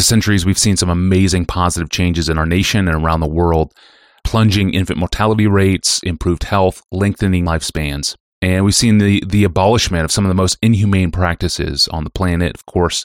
the centuries, we've seen some amazing positive changes in our nation and around the world plunging infant mortality rates, improved health, lengthening lifespans. And we've seen the, the abolishment of some of the most inhumane practices on the planet. Of course,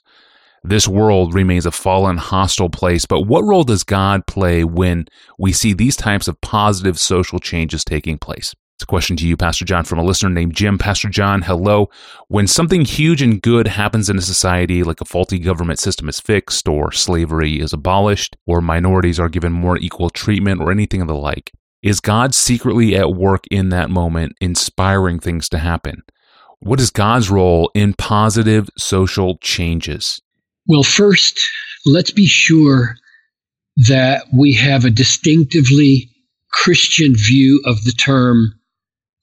this world remains a fallen, hostile place. But what role does God play when we see these types of positive social changes taking place? It's a question to you, Pastor John, from a listener named Jim. Pastor John, hello. When something huge and good happens in a society, like a faulty government system is fixed, or slavery is abolished, or minorities are given more equal treatment, or anything of the like, is God secretly at work in that moment, inspiring things to happen? What is God's role in positive social changes? Well, first, let's be sure that we have a distinctively Christian view of the term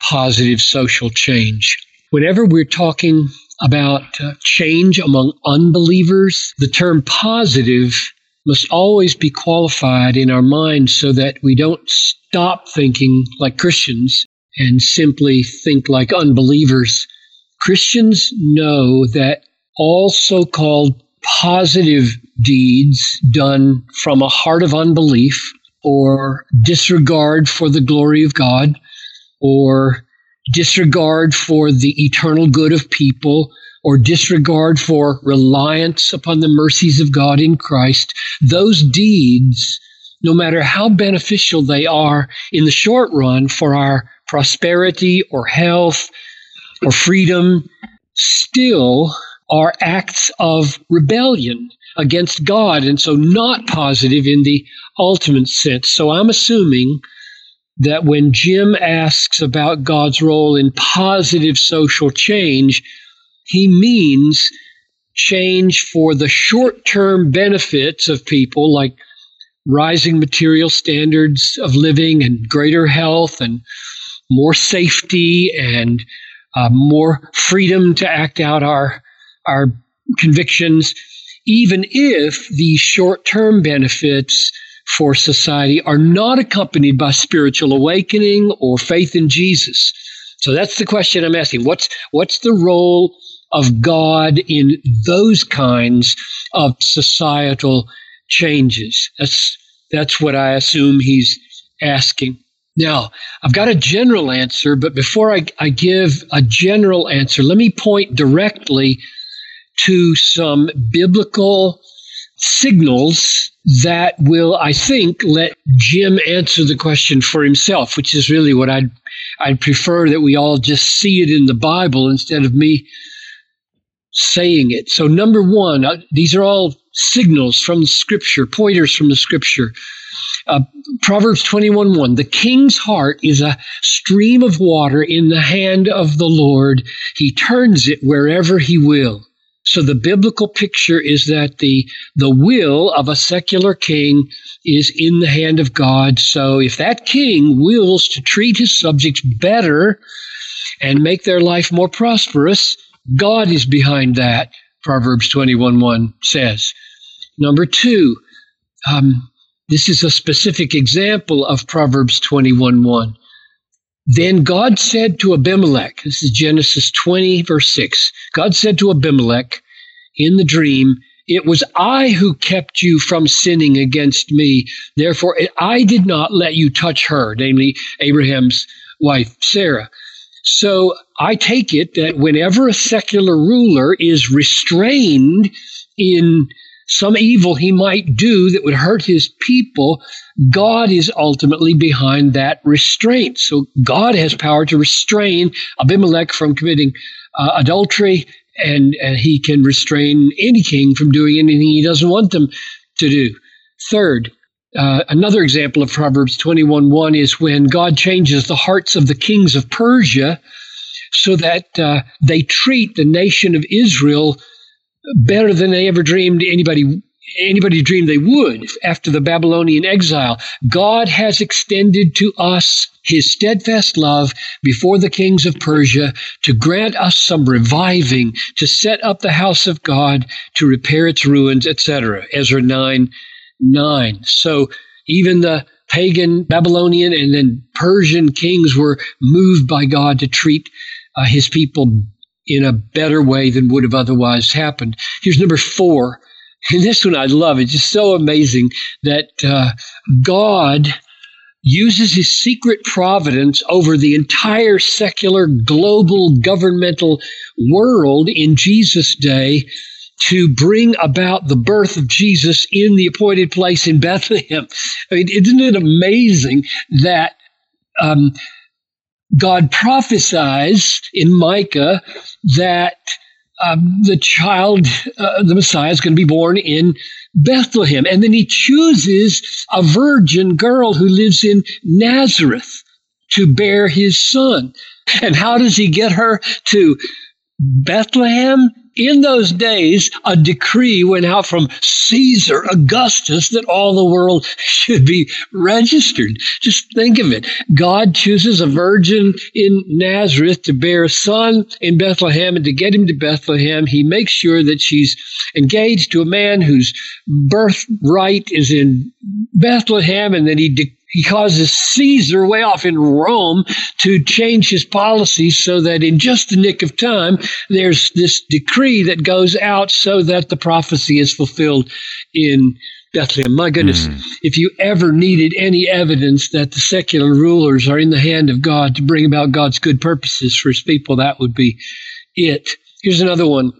positive social change. Whenever we're talking about uh, change among unbelievers, the term positive must always be qualified in our minds so that we don't stop thinking like Christians and simply think like unbelievers. Christians know that all so called positive deeds done from a heart of unbelief or disregard for the glory of God or disregard for the eternal good of people or disregard for reliance upon the mercies of God in Christ, those deeds, no matter how beneficial they are in the short run for our prosperity or health or freedom, still are acts of rebellion against God, and so not positive in the ultimate sense. So I'm assuming that when Jim asks about God's role in positive social change, he means change for the short term benefits of people like rising material standards of living and greater health and more safety and uh, more freedom to act out our our convictions even if these short term benefits for society are not accompanied by spiritual awakening or faith in Jesus. So that's the question I'm asking. What's what's the role of God in those kinds of societal changes? That's that's what I assume he's asking. Now, I've got a general answer, but before I, I give a general answer, let me point directly to some biblical signals that will, I think, let Jim answer the question for himself, which is really what I'd I'd prefer that we all just see it in the Bible instead of me saying it. So, number one, uh, these are all signals from the Scripture, pointers from the Scripture. Uh, Proverbs 21 1 The king's heart is a stream of water in the hand of the Lord, he turns it wherever he will. So the biblical picture is that the the will of a secular king is in the hand of God. So if that king wills to treat his subjects better and make their life more prosperous, God is behind that. Proverbs 21 1 says. Number two, um, this is a specific example of Proverbs 21 1. Then God said to Abimelech, this is Genesis 20, verse 6. God said to Abimelech in the dream, It was I who kept you from sinning against me. Therefore, I did not let you touch her, namely Abraham's wife, Sarah. So I take it that whenever a secular ruler is restrained in some evil he might do that would hurt his people, God is ultimately behind that restraint. So God has power to restrain Abimelech from committing uh, adultery, and, and he can restrain any king from doing anything he doesn't want them to do. Third, uh, another example of Proverbs 21 1 is when God changes the hearts of the kings of Persia so that uh, they treat the nation of Israel better than they ever dreamed anybody anybody dreamed they would after the Babylonian exile. God has extended to us his steadfast love before the kings of Persia to grant us some reviving, to set up the house of God, to repair its ruins, etc. Ezra 9 9. So even the pagan Babylonian and then Persian kings were moved by God to treat uh, his people in a better way than would have otherwise happened. Here's number four And this one I love. It's just so amazing that uh, God uses his secret providence over the entire secular global governmental world in Jesus' day to bring about the birth of Jesus in the appointed place in Bethlehem. I mean, isn't it amazing that um, God prophesies in Micah that um, the child, uh, the Messiah, is going to be born in Bethlehem. And then he chooses a virgin girl who lives in Nazareth to bear his son. And how does he get her to Bethlehem? In those days, a decree went out from Caesar Augustus that all the world should be registered. Just think of it. God chooses a virgin in Nazareth to bear a son in Bethlehem, and to get him to Bethlehem, he makes sure that she's engaged to a man whose birthright is in Bethlehem, and then he de- he causes Caesar way off in Rome to change his policies so that in just the nick of time, there's this decree that goes out so that the prophecy is fulfilled in Bethlehem. My goodness, mm. if you ever needed any evidence that the secular rulers are in the hand of God to bring about God's good purposes for his people, that would be it. Here's another one.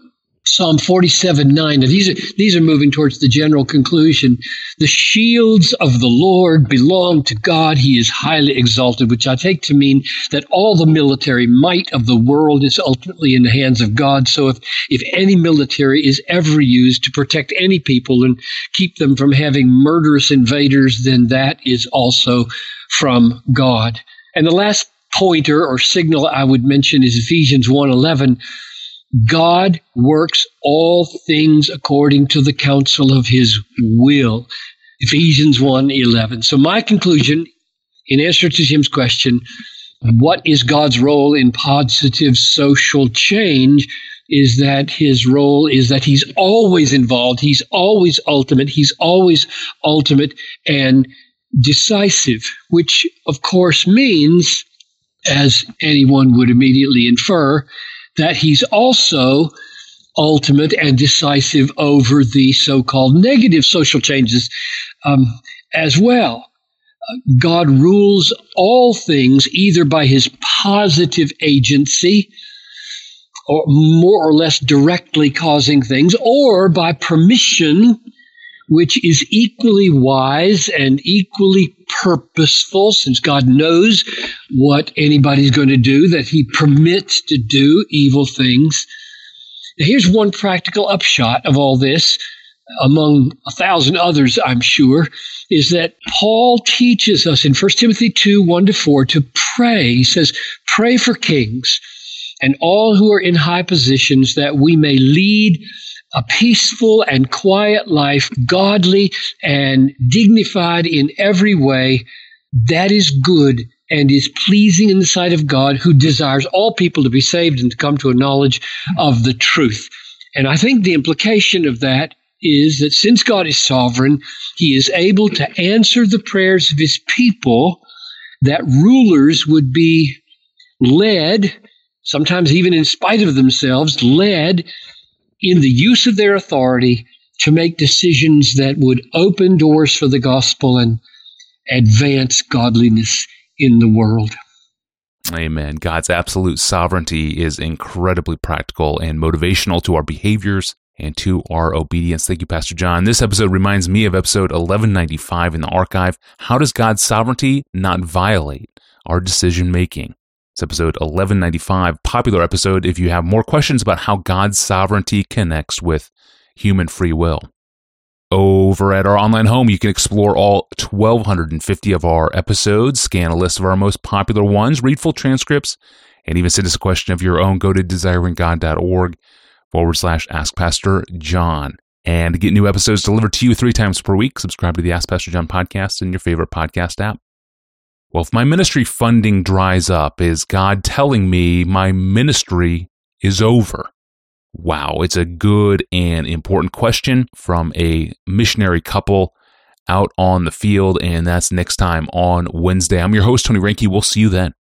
Psalm 47 9. Now these are, these are moving towards the general conclusion. The shields of the Lord belong to God. He is highly exalted, which I take to mean that all the military might of the world is ultimately in the hands of God. So if, if any military is ever used to protect any people and keep them from having murderous invaders, then that is also from God. And the last pointer or signal I would mention is Ephesians 1:11 God works all things according to the counsel of his will. Ephesians 1 11. So, my conclusion in answer to Jim's question, what is God's role in positive social change? Is that his role is that he's always involved, he's always ultimate, he's always ultimate and decisive, which of course means, as anyone would immediately infer, that he's also ultimate and decisive over the so called negative social changes um, as well. God rules all things either by his positive agency, or more or less directly causing things, or by permission, which is equally wise and equally purposeful, since God knows what anybody's going to do, that He permits to do evil things. Now, here's one practical upshot of all this, among a thousand others, I'm sure, is that Paul teaches us in 1 Timothy 2 1 to 4 to pray. He says, Pray for kings and all who are in high positions that we may lead a peaceful and quiet life, godly and dignified in every way, that is good and is pleasing in the sight of God, who desires all people to be saved and to come to a knowledge of the truth. And I think the implication of that is that since God is sovereign, he is able to answer the prayers of his people, that rulers would be led, sometimes even in spite of themselves, led in the use of their authority to make decisions that would open doors for the gospel and advance godliness in the world. Amen. God's absolute sovereignty is incredibly practical and motivational to our behaviors and to our obedience. Thank you, Pastor John. This episode reminds me of episode 1195 in the archive. How does God's sovereignty not violate our decision making? It's episode 1195, popular episode if you have more questions about how God's sovereignty connects with human free will. Over at our online home, you can explore all 1,250 of our episodes, scan a list of our most popular ones, read full transcripts, and even send us a question of your own. Go to desiringgod.org forward slash Ask Pastor John. And get new episodes delivered to you three times per week, subscribe to the Ask Pastor John podcast in your favorite podcast app. Well, if my ministry funding dries up, is God telling me my ministry is over? Wow, it's a good and important question from a missionary couple out on the field, and that's next time on Wednesday. I'm your host, Tony Reinke. We'll see you then.